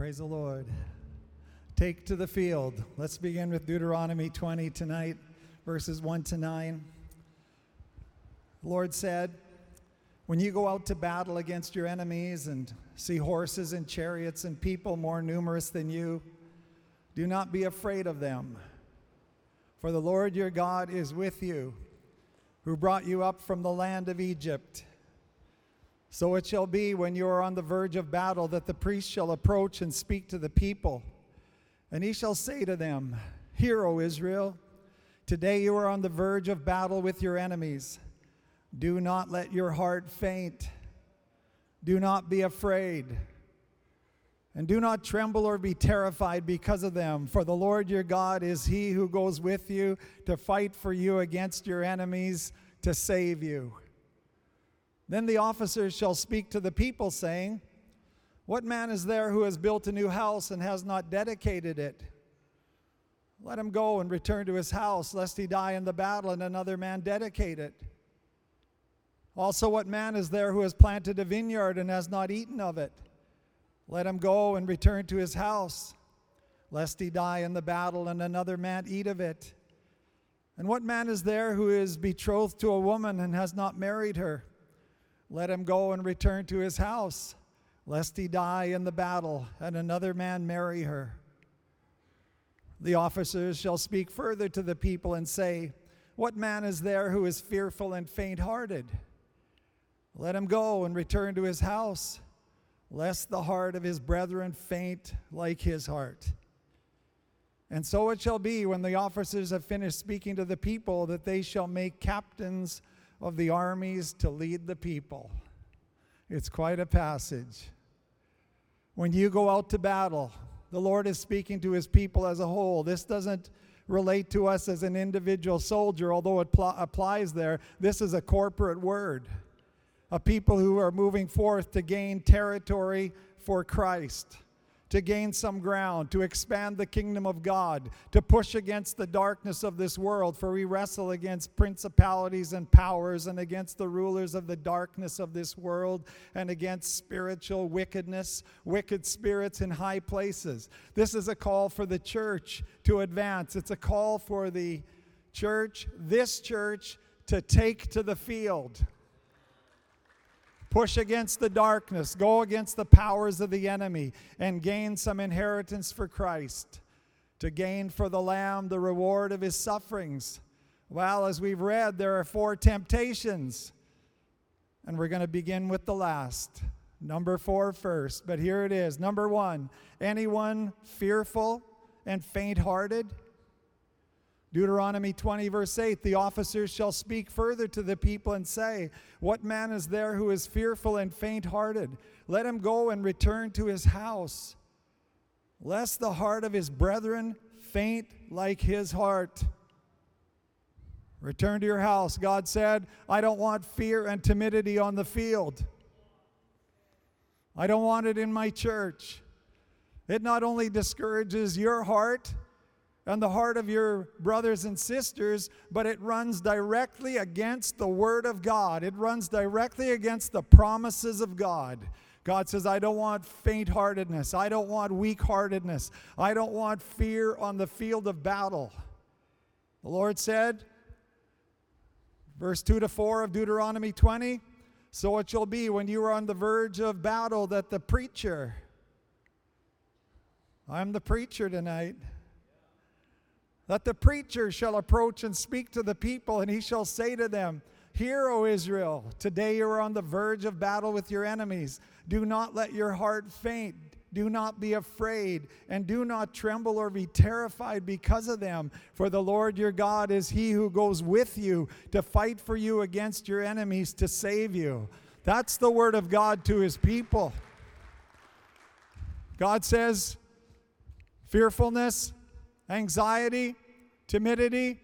Praise the Lord. Take to the field. Let's begin with Deuteronomy 20 tonight, verses 1 to 9. The Lord said, When you go out to battle against your enemies and see horses and chariots and people more numerous than you, do not be afraid of them. For the Lord your God is with you, who brought you up from the land of Egypt. So it shall be when you are on the verge of battle that the priest shall approach and speak to the people. And he shall say to them, Hear, O Israel, today you are on the verge of battle with your enemies. Do not let your heart faint. Do not be afraid. And do not tremble or be terrified because of them, for the Lord your God is he who goes with you to fight for you against your enemies to save you. Then the officers shall speak to the people, saying, What man is there who has built a new house and has not dedicated it? Let him go and return to his house, lest he die in the battle and another man dedicate it. Also, what man is there who has planted a vineyard and has not eaten of it? Let him go and return to his house, lest he die in the battle and another man eat of it. And what man is there who is betrothed to a woman and has not married her? Let him go and return to his house, lest he die in the battle and another man marry her. The officers shall speak further to the people and say, What man is there who is fearful and faint hearted? Let him go and return to his house, lest the heart of his brethren faint like his heart. And so it shall be when the officers have finished speaking to the people that they shall make captains of the armies to lead the people. It's quite a passage. When you go out to battle, the Lord is speaking to his people as a whole. This doesn't relate to us as an individual soldier, although it pl- applies there. This is a corporate word. A people who are moving forth to gain territory for Christ to gain some ground, to expand the kingdom of God, to push against the darkness of this world, for we wrestle against principalities and powers and against the rulers of the darkness of this world and against spiritual wickedness, wicked spirits in high places. This is a call for the church to advance. It's a call for the church, this church, to take to the field push against the darkness, go against the powers of the enemy, and gain some inheritance for Christ, to gain for the Lamb the reward of his sufferings. Well, as we've read, there are four temptations, and we're going to begin with the last. Number four first, but here it is. Number one, anyone fearful and faint hearted? Deuteronomy 20, verse 8 the officers shall speak further to the people and say, What man is there who is fearful and faint hearted? Let him go and return to his house, lest the heart of his brethren faint like his heart. Return to your house. God said, I don't want fear and timidity on the field. I don't want it in my church. It not only discourages your heart, and the heart of your brothers and sisters, but it runs directly against the Word of God. It runs directly against the promises of God. God says, I don't want faint heartedness. I don't want weak heartedness. I don't want fear on the field of battle. The Lord said, verse 2 to 4 of Deuteronomy 20 So it shall be when you are on the verge of battle that the preacher, I'm the preacher tonight that the preacher shall approach and speak to the people, and he shall say to them, Hear, O Israel, today you are on the verge of battle with your enemies. Do not let your heart faint. Do not be afraid, and do not tremble or be terrified because of them. For the Lord your God is he who goes with you to fight for you against your enemies to save you. That's the word of God to his people. God says, fearfulness, anxiety, timidity,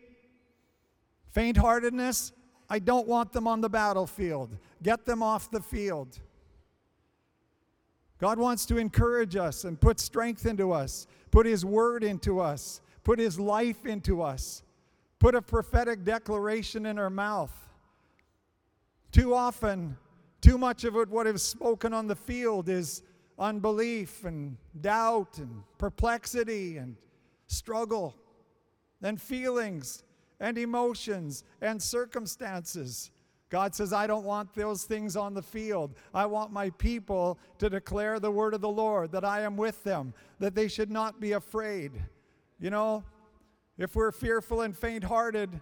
faint heartedness, I don't want them on the battlefield. Get them off the field. God wants to encourage us and put strength into us, put His word into us, put His life into us, put a prophetic declaration in our mouth. Too often, too much of it, what is spoken on the field, is unbelief and doubt and perplexity and struggle, then feelings and emotions and circumstances. God says, I don't want those things on the field. I want my people to declare the word of the Lord, that I am with them, that they should not be afraid. You know, if we're fearful and faint hearted,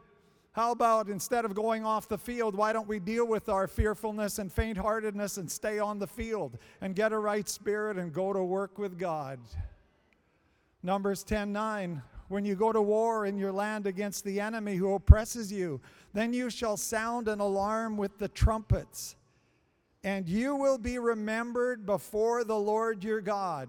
how about instead of going off the field, why don't we deal with our fearfulness and faint heartedness and stay on the field and get a right spirit and go to work with God? Numbers 10 9 when you go to war in your land against the enemy who oppresses you. Then you shall sound an alarm with the trumpets, and you will be remembered before the Lord your God.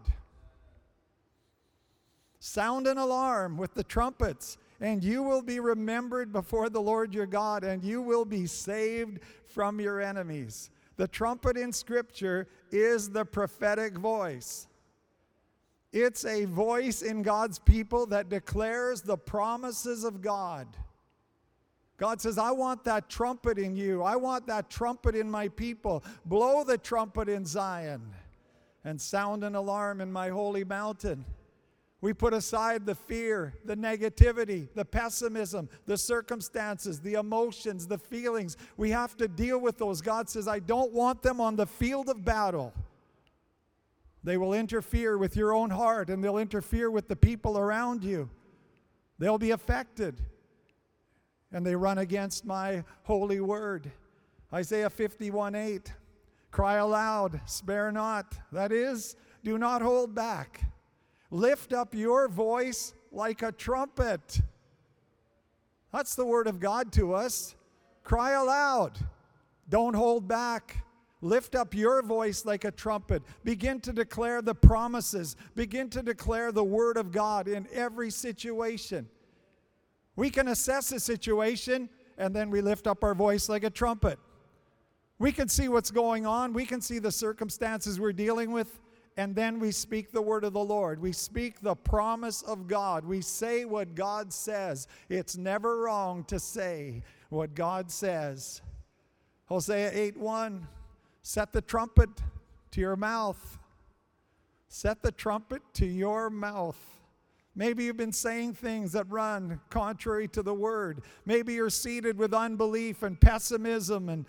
Sound an alarm with the trumpets, and you will be remembered before the Lord your God, and you will be saved from your enemies. The trumpet in Scripture is the prophetic voice. It's a voice in God's people that declares the promises of God. God says, I want that trumpet in you. I want that trumpet in my people. Blow the trumpet in Zion and sound an alarm in my holy mountain. We put aside the fear, the negativity, the pessimism, the circumstances, the emotions, the feelings. We have to deal with those. God says, I don't want them on the field of battle. They will interfere with your own heart and they'll interfere with the people around you. They'll be affected. And they run against my holy word. Isaiah 51 8. Cry aloud, spare not. That is, do not hold back. Lift up your voice like a trumpet. That's the word of God to us. Cry aloud. Don't hold back. Lift up your voice like a trumpet. Begin to declare the promises. Begin to declare the word of God in every situation. We can assess a situation and then we lift up our voice like a trumpet. We can see what's going on, we can see the circumstances we're dealing with, and then we speak the word of the Lord. We speak the promise of God. We say what God says. It's never wrong to say what God says. Hosea 8 1. Set the trumpet to your mouth. Set the trumpet to your mouth. Maybe you've been saying things that run contrary to the word. Maybe you're seated with unbelief and pessimism and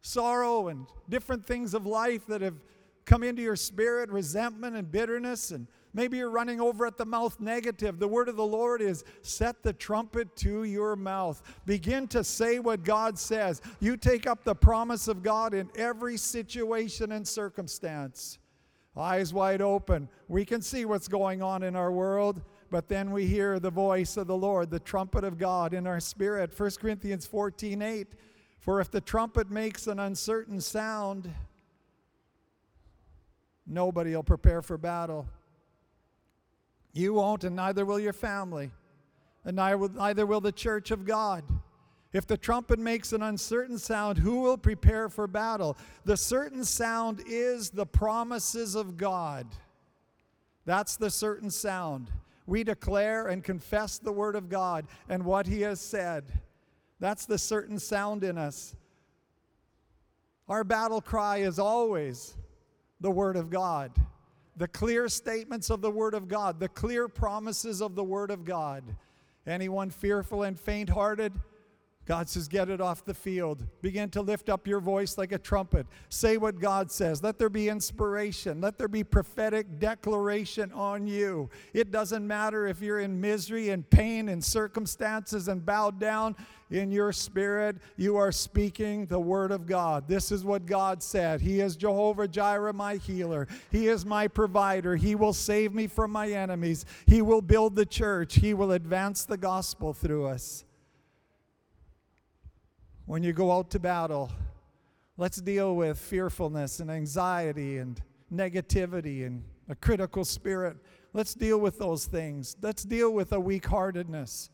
sorrow and different things of life that have come into your spirit, resentment and bitterness and Maybe you're running over at the mouth negative. The word of the Lord is set the trumpet to your mouth. Begin to say what God says. You take up the promise of God in every situation and circumstance. Eyes wide open. We can see what's going on in our world, but then we hear the voice of the Lord, the trumpet of God in our spirit. 1 Corinthians 14 8. For if the trumpet makes an uncertain sound, nobody will prepare for battle. You won't, and neither will your family, and neither will the church of God. If the trumpet makes an uncertain sound, who will prepare for battle? The certain sound is the promises of God. That's the certain sound. We declare and confess the word of God and what he has said. That's the certain sound in us. Our battle cry is always the word of God the clear statements of the Word of God, the clear promises of the Word of God. Anyone fearful and faint hearted, God says, get it off the field. Begin to lift up your voice like a trumpet. Say what God says. Let there be inspiration. Let there be prophetic declaration on you. It doesn't matter if you're in misery and pain and circumstances and bowed down in your spirit. You are speaking the word of God. This is what God said. He is Jehovah Jireh, my healer. He is my provider. He will save me from my enemies. He will build the church. He will advance the gospel through us when you go out to battle. Let's deal with fearfulness and anxiety and negativity and a critical spirit. Let's deal with those things. Let's deal with a weak heartedness,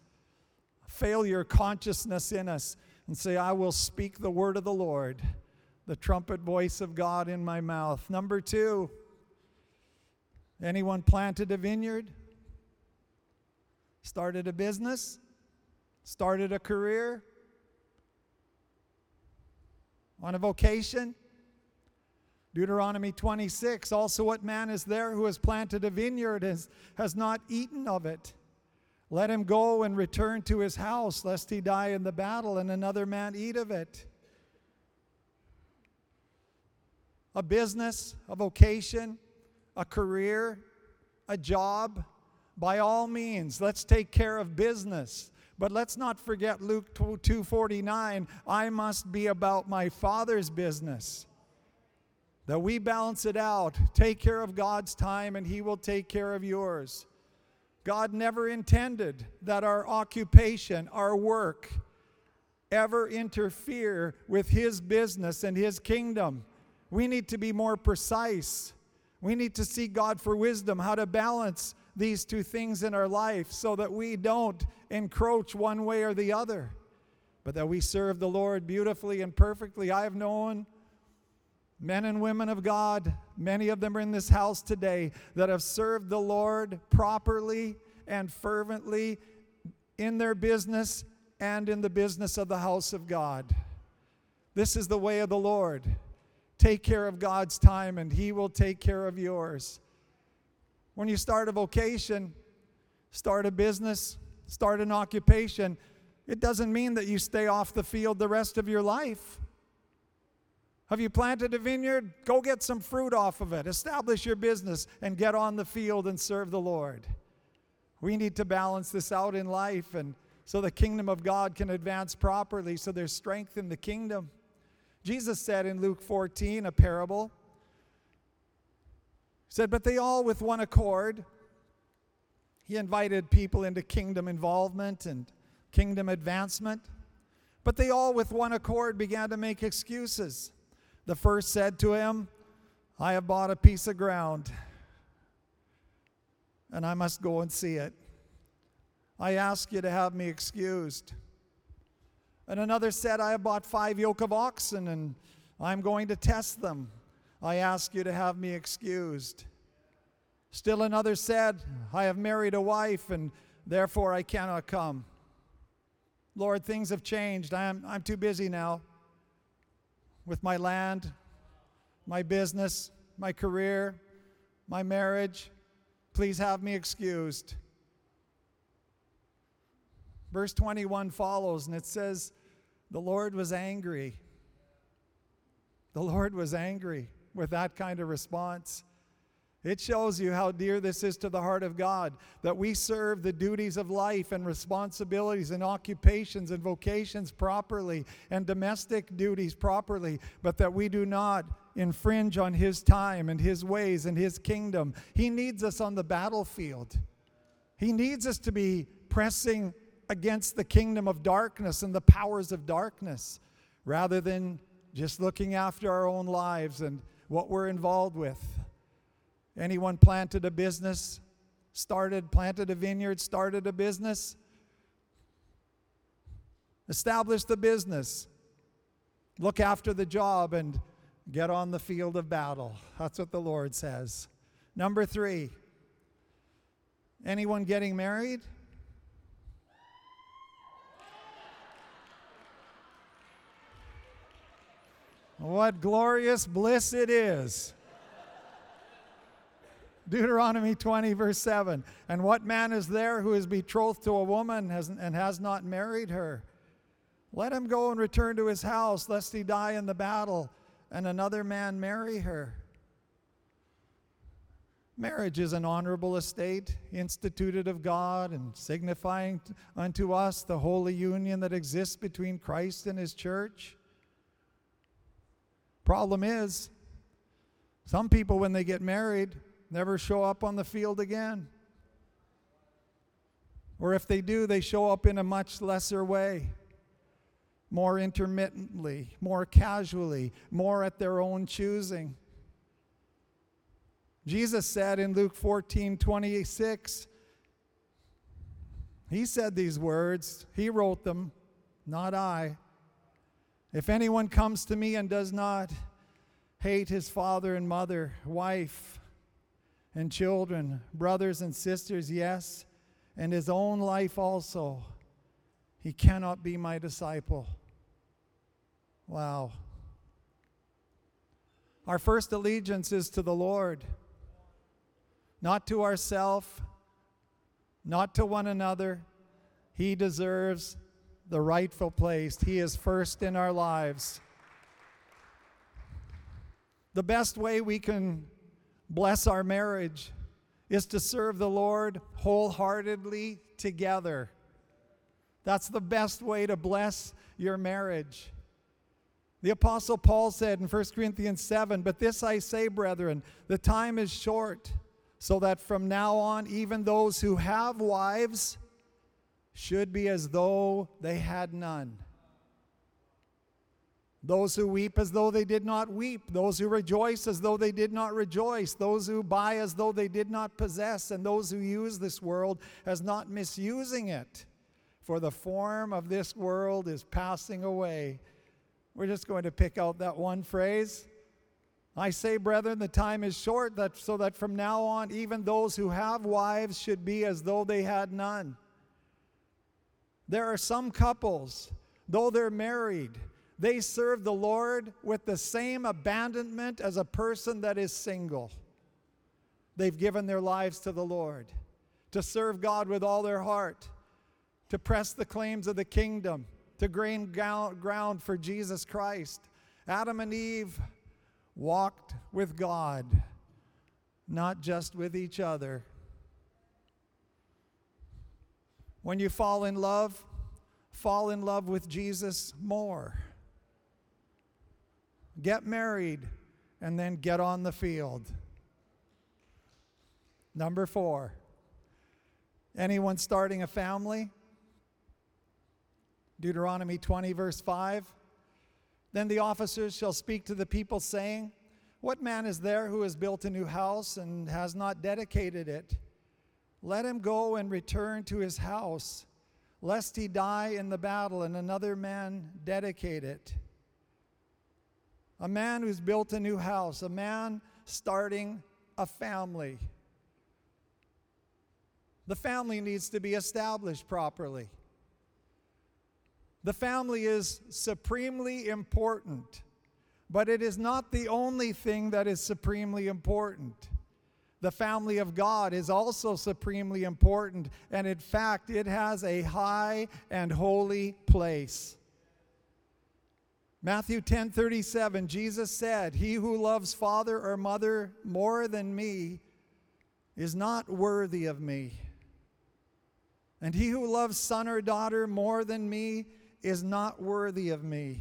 failure consciousness in us, and say, I will speak the word of the Lord, the trumpet voice of God in my mouth. Number two, anyone planted a vineyard? Started a business? Started a career? On a vocation, Deuteronomy 26 also, what man is there who has planted a vineyard and has not eaten of it? Let him go and return to his house, lest he die in the battle and another man eat of it. A business, a vocation, a career, a job, by all means, let's take care of business. But let's not forget Luke 2:49, I must be about my Father's business. That we balance it out, take care of God's time and he will take care of yours. God never intended that our occupation, our work ever interfere with his business and his kingdom. We need to be more precise. We need to seek God for wisdom, how to balance these two things in our life so that we don't encroach one way or the other, but that we serve the Lord beautifully and perfectly. I have known men and women of God, many of them are in this house today, that have served the Lord properly and fervently in their business and in the business of the house of God. This is the way of the Lord. Take care of God's time, and He will take care of yours. When you start a vocation, start a business, start an occupation, it doesn't mean that you stay off the field the rest of your life. Have you planted a vineyard? Go get some fruit off of it. Establish your business and get on the field and serve the Lord. We need to balance this out in life and so the kingdom of God can advance properly so there's strength in the kingdom. Jesus said in Luke 14, a parable, said, But they all with one accord, he invited people into kingdom involvement and kingdom advancement. But they all with one accord began to make excuses. The first said to him, I have bought a piece of ground and I must go and see it. I ask you to have me excused. And another said, I have bought five yoke of oxen and I'm going to test them. I ask you to have me excused. Still another said, I have married a wife and therefore I cannot come. Lord, things have changed. I'm, I'm too busy now with my land, my business, my career, my marriage. Please have me excused. Verse 21 follows and it says, The Lord was angry. The Lord was angry with that kind of response. It shows you how dear this is to the heart of God that we serve the duties of life and responsibilities and occupations and vocations properly and domestic duties properly, but that we do not infringe on His time and His ways and His kingdom. He needs us on the battlefield. He needs us to be pressing against the kingdom of darkness and the powers of darkness rather than just looking after our own lives and what we're involved with. Anyone planted a business, started, planted a vineyard, started a business? established the business. Look after the job and get on the field of battle. That's what the Lord says. Number three, anyone getting married? What glorious bliss it is. Deuteronomy 20, verse 7. And what man is there who is betrothed to a woman and has not married her? Let him go and return to his house, lest he die in the battle, and another man marry her. Marriage is an honorable estate instituted of God and signifying unto us the holy union that exists between Christ and his church. Problem is, some people, when they get married, never show up on the field again. Or if they do, they show up in a much lesser way, more intermittently, more casually, more at their own choosing. Jesus said in Luke 14 26, He said these words, He wrote them, not I. If anyone comes to me and does not hate his father and mother, wife, and children, brothers and sisters, yes, and his own life also, he cannot be my disciple. Wow. Our first allegiance is to the Lord, not to ourself, not to one another. He deserves the rightful place. He is first in our lives. The best way we can bless our marriage is to serve the Lord wholeheartedly together. That's the best way to bless your marriage. The Apostle Paul said in 1 Corinthians 7 But this I say, brethren, the time is short, so that from now on, even those who have wives should be as though they had none. Those who weep as though they did not weep, those who rejoice as though they did not rejoice, those who buy as though they did not possess, and those who use this world as not misusing it. For the form of this world is passing away we're just going to pick out that one phrase. I say, brethren, the time is short, that, so that from now on, even those who have wives should be as though they had none. There are some couples, though they're married, they serve the Lord with the same abandonment as a person that is single. They've given their lives to the Lord, to serve God with all their heart, to press the claims of the kingdom to gain ground for Jesus Christ. Adam and Eve walked with God, not just with each other. When you fall in love, fall in love with Jesus more. Get married and then get on the field. Number four, anyone starting a family? Deuteronomy 20, verse 5. Then the officers shall speak to the people, saying, What man is there who has built a new house and has not dedicated it? Let him go and return to his house, lest he die in the battle and another man dedicate it. A man who's built a new house, a man starting a family. The family needs to be established properly. The family is supremely important, but it is not the only thing that is supremely important. The family of God is also supremely important, and in fact, it has a high and holy place. Matthew 10:37 Jesus said, "He who loves father or mother more than me is not worthy of me. And he who loves son or daughter more than me is not worthy of me.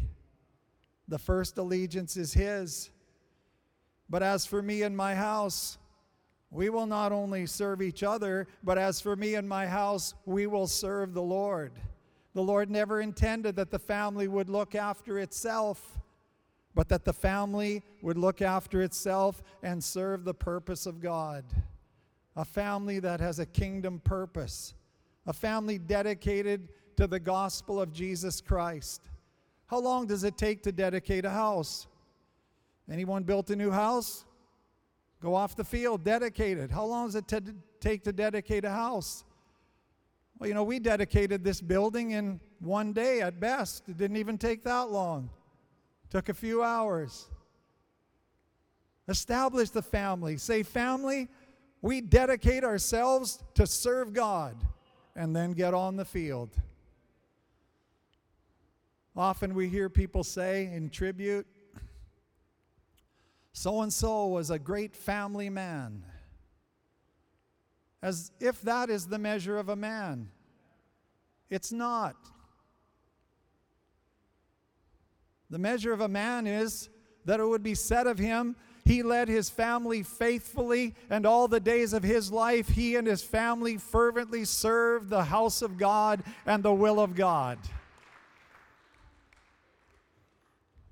The first allegiance is his. But as for me and my house, we will not only serve each other, but as for me and my house, we will serve the Lord. The Lord never intended that the family would look after itself, but that the family would look after itself and serve the purpose of God. A family that has a kingdom purpose, a family dedicated to the gospel of Jesus Christ. How long does it take to dedicate a house? Anyone built a new house? Go off the field, dedicate it. How long does it t- take to dedicate a house? Well, you know, we dedicated this building in one day at best. It didn't even take that long. It took a few hours. Establish the family. Say, family, we dedicate ourselves to serve God and then get on the field. Often we hear people say in tribute, so and so was a great family man. As if that is the measure of a man. It's not. The measure of a man is that it would be said of him, he led his family faithfully, and all the days of his life, he and his family fervently served the house of God and the will of God.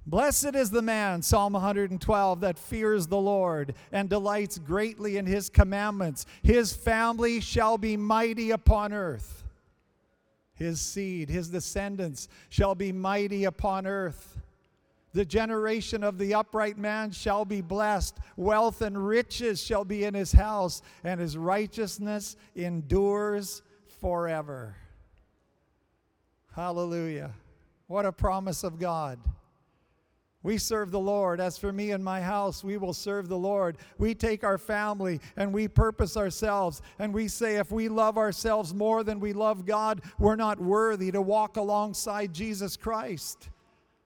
Blessed is the man, Psalm 112, that fears the Lord and delights greatly in his commandments. His family shall be mighty upon earth. His seed, his descendants shall be mighty upon earth. The generation of the upright man shall be blessed. Wealth and riches shall be in his house, and his righteousness endures forever. Hallelujah. What a promise of God. We serve the Lord. As for me and my house, we will serve the Lord. We take our family and we purpose ourselves and we say, if we love ourselves more than we love God, we're not worthy to walk alongside Jesus Christ.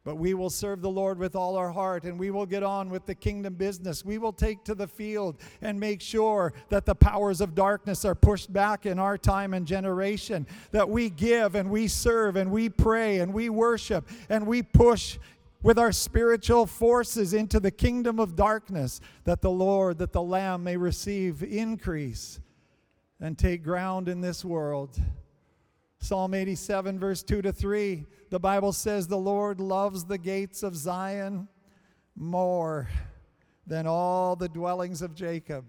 But we will serve the Lord with all our heart and we will get on with the kingdom business. We will take to the field and make sure that the powers of darkness are pushed back in our time and generation. That we give and we serve and we pray and we worship and we push with our spiritual forces into the kingdom of darkness, that the Lord, that the Lamb may receive increase and take ground in this world. Psalm 87, verse 2 to 3, the Bible says, The Lord loves the gates of Zion more than all the dwellings of Jacob.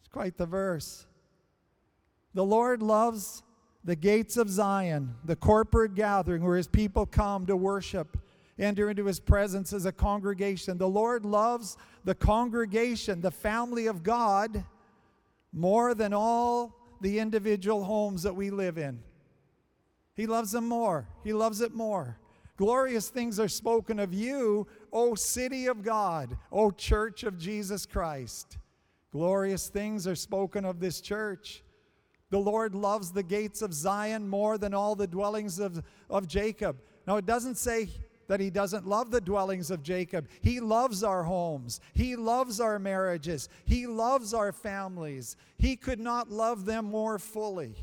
It's quite the verse. The Lord loves the gates of Zion, the corporate gathering where his people come to worship, enter into his presence as a congregation. The Lord loves the congregation, the family of God, more than all the individual homes that we live in. He loves them more. He loves it more. Glorious things are spoken of you, O city of God, O church of Jesus Christ. Glorious things are spoken of this church. The Lord loves the gates of Zion more than all the dwellings of, of Jacob. Now, it doesn't say that He doesn't love the dwellings of Jacob. He loves our homes, He loves our marriages, He loves our families. He could not love them more fully.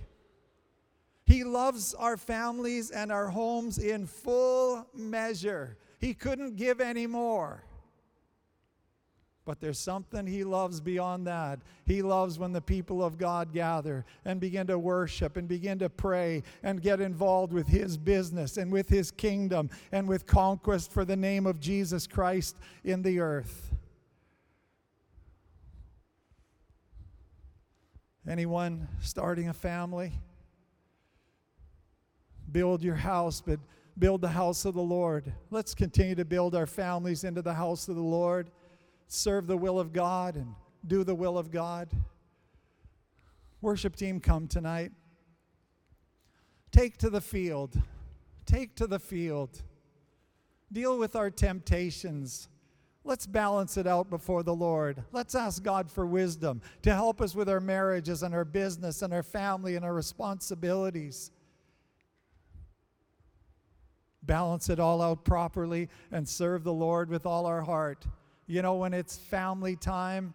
He loves our families and our homes in full measure. He couldn't give any more. But there's something he loves beyond that. He loves when the people of God gather and begin to worship and begin to pray and get involved with his business and with his kingdom and with conquest for the name of Jesus Christ in the earth. Anyone starting a family? Build your house, but build the house of the Lord. Let's continue to build our families into the house of the Lord serve the will of God and do the will of God. Worship team, come tonight. Take to the field. Take to the field. Deal with our temptations. Let's balance it out before the Lord. Let's ask God for wisdom to help us with our marriages and our business and our family and our responsibilities. Balance it all out properly and serve the Lord with all our heart. You know, when it's family time,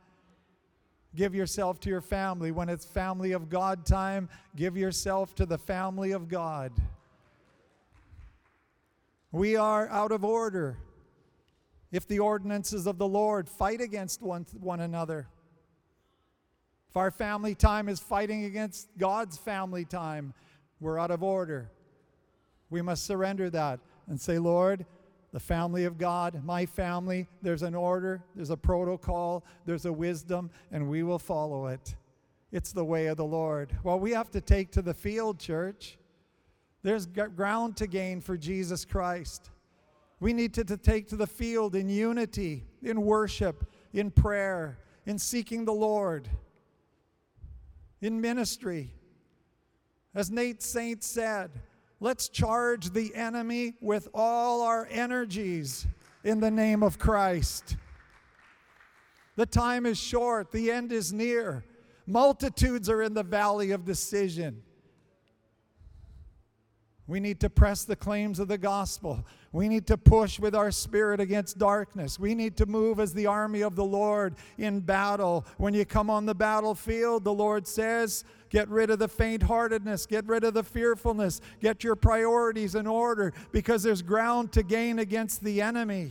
give yourself to your family. When it's family of God time, give yourself to the family of God. We are out of order if the ordinances of the Lord fight against one, one another. If our family time is fighting against God's family time, we're out of order. We must surrender that and say, Lord, the family of God, my family, there's an order, there's a protocol, there's a wisdom, and we will follow it. It's the way of the Lord. Well, we have to take to the field, church. There's ground to gain for Jesus Christ. We need to, to take to the field in unity, in worship, in prayer, in seeking the Lord, in ministry. As Nate Saint said, Let's charge the enemy with all our energies in the name of Christ. The time is short, the end is near. Multitudes are in the valley of decision. We need to press the claims of the gospel. We need to push with our spirit against darkness. We need to move as the army of the Lord in battle. When you come on the battlefield, the Lord says, Get rid of the faint heartedness, get rid of the fearfulness, get your priorities in order because there's ground to gain against the enemy.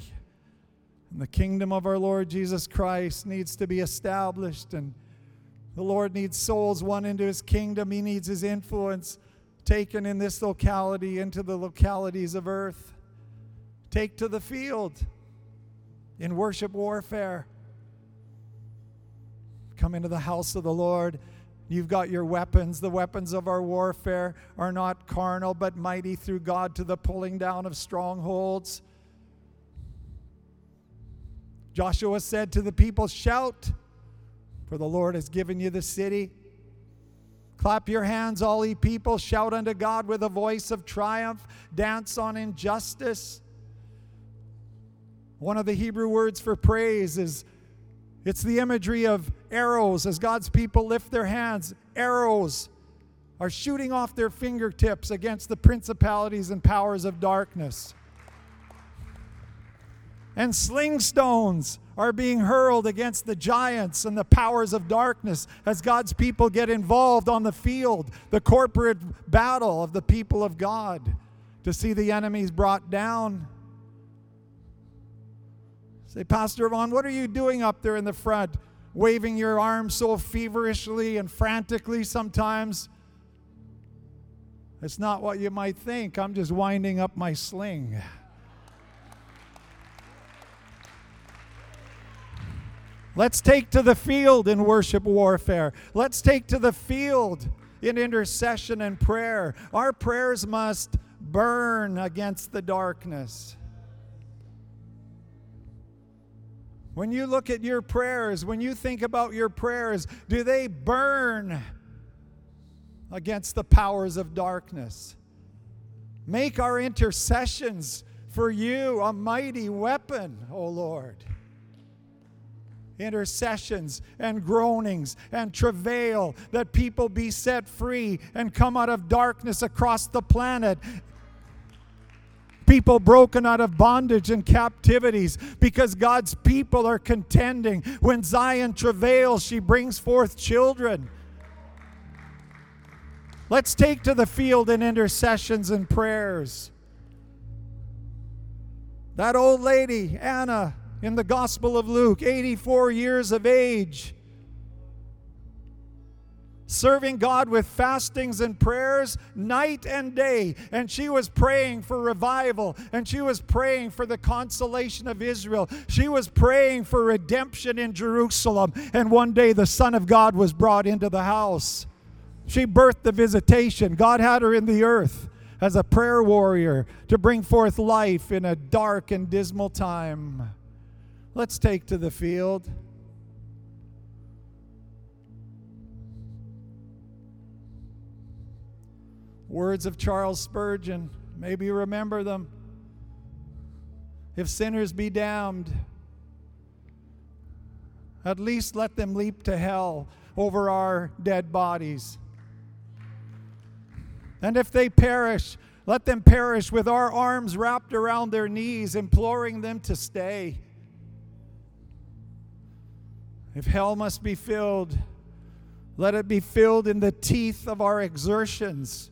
And the kingdom of our Lord Jesus Christ needs to be established, and the Lord needs souls won into his kingdom. He needs his influence taken in this locality into the localities of earth. Take to the field in worship warfare. Come into the house of the Lord. You've got your weapons. The weapons of our warfare are not carnal, but mighty through God to the pulling down of strongholds. Joshua said to the people, Shout, for the Lord has given you the city. Clap your hands, all ye people. Shout unto God with a voice of triumph. Dance on injustice. One of the Hebrew words for praise is it's the imagery of arrows as God's people lift their hands. Arrows are shooting off their fingertips against the principalities and powers of darkness. And sling stones are being hurled against the giants and the powers of darkness as God's people get involved on the field, the corporate battle of the people of God, to see the enemies brought down. Say, Pastor Vaughn, what are you doing up there in the front, waving your arms so feverishly and frantically sometimes? It's not what you might think. I'm just winding up my sling. Let's take to the field in worship warfare. Let's take to the field in intercession and prayer. Our prayers must burn against the darkness. When you look at your prayers, when you think about your prayers, do they burn against the powers of darkness? Make our intercessions for you a mighty weapon, O Lord intercessions and groanings and travail, that people be set free and come out of darkness across the planet. People broken out of bondage and captivities because God's people are contending. When Zion travails, she brings forth children. Let's take to the field in intercessions and prayers. That old lady, Anna, in the Gospel of Luke, 84 years of age, serving God with fastings and prayers night and day. And she was praying for revival, and she was praying for the consolation of Israel. She was praying for redemption in Jerusalem. And one day the Son of God was brought into the house. She birthed the visitation. God had her in the earth as a prayer warrior to bring forth life in a dark and dismal time. Let's take to the field. Words of Charles Spurgeon, maybe you remember them. If sinners be damned, at least let them leap to hell over our dead bodies. And if they perish, let them perish with our arms wrapped around their knees, imploring them to stay. If hell must be filled, let it be filled in the teeth of our exertions.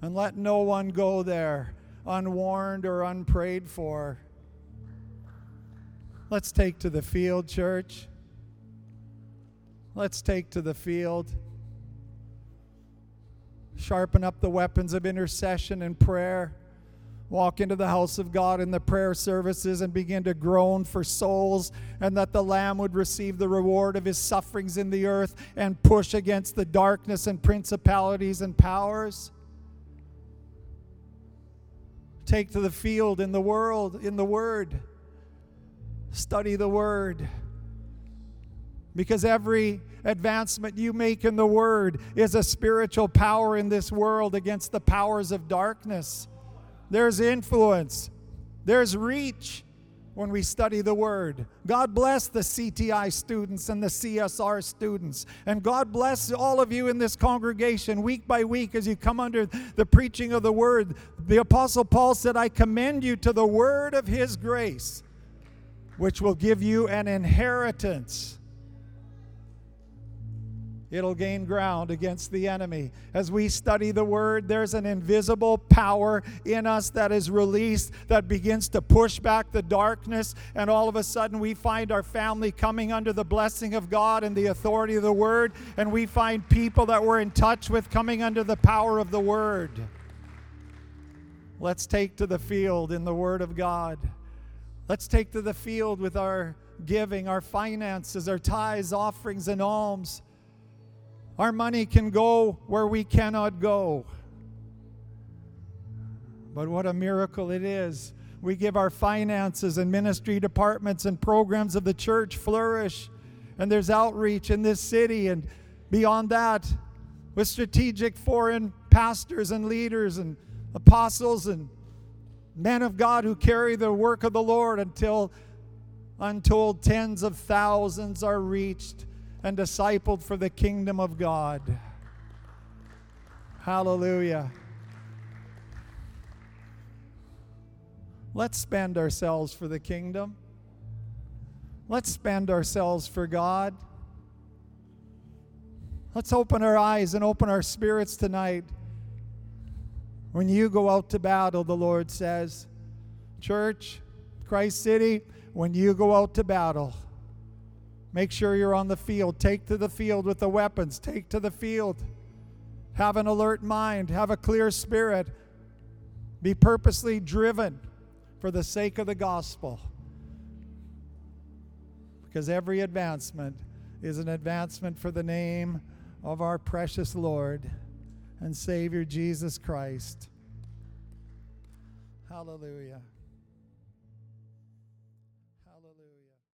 And let no one go there unwarned or unprayed for. Let's take to the field, church. Let's take to the field. Sharpen up the weapons of intercession and prayer walk into the house of God in the prayer services and begin to groan for souls, and that the Lamb would receive the reward of his sufferings in the earth and push against the darkness and principalities and powers. Take to the field in the world, in the Word. Study the Word. Because every advancement you make in the Word is a spiritual power in this world against the powers of darkness. There's influence, there's reach when we study the Word. God bless the CTI students and the CSR students. And God bless all of you in this congregation week by week as you come under the preaching of the Word. The Apostle Paul said, I commend you to the Word of His grace, which will give you an inheritance it'll gain ground against the enemy. As we study the word, there's an invisible power in us that is released that begins to push back the darkness, and all of a sudden we find our family coming under the blessing of God and the authority of the word, and we find people that we're in touch with coming under the power of the word. Let's take to the field in the word of God. Let's take to the field with our giving, our finances, our tithes, offerings, and alms. Our money can go where we cannot go. But what a miracle it is. We give our finances and ministry departments and programs of the church flourish. And there's outreach in this city and beyond that with strategic foreign pastors and leaders and apostles and men of God who carry the work of the Lord until untold tens of thousands are reached and discipled for the kingdom of God. Hallelujah. Let's spend ourselves for the kingdom. Let's spend ourselves for God. Let's open our eyes and open our spirits tonight. When you go out to battle, the Lord says, Church, Christ City, when you go out to battle, make sure you're on the field. Take to the field with the weapons. Take to the field. Have an alert mind. Have a clear spirit. Be purposely driven for the sake of the gospel. Because every advancement is an advancement for the name of our precious Lord and Savior Jesus Christ. Hallelujah.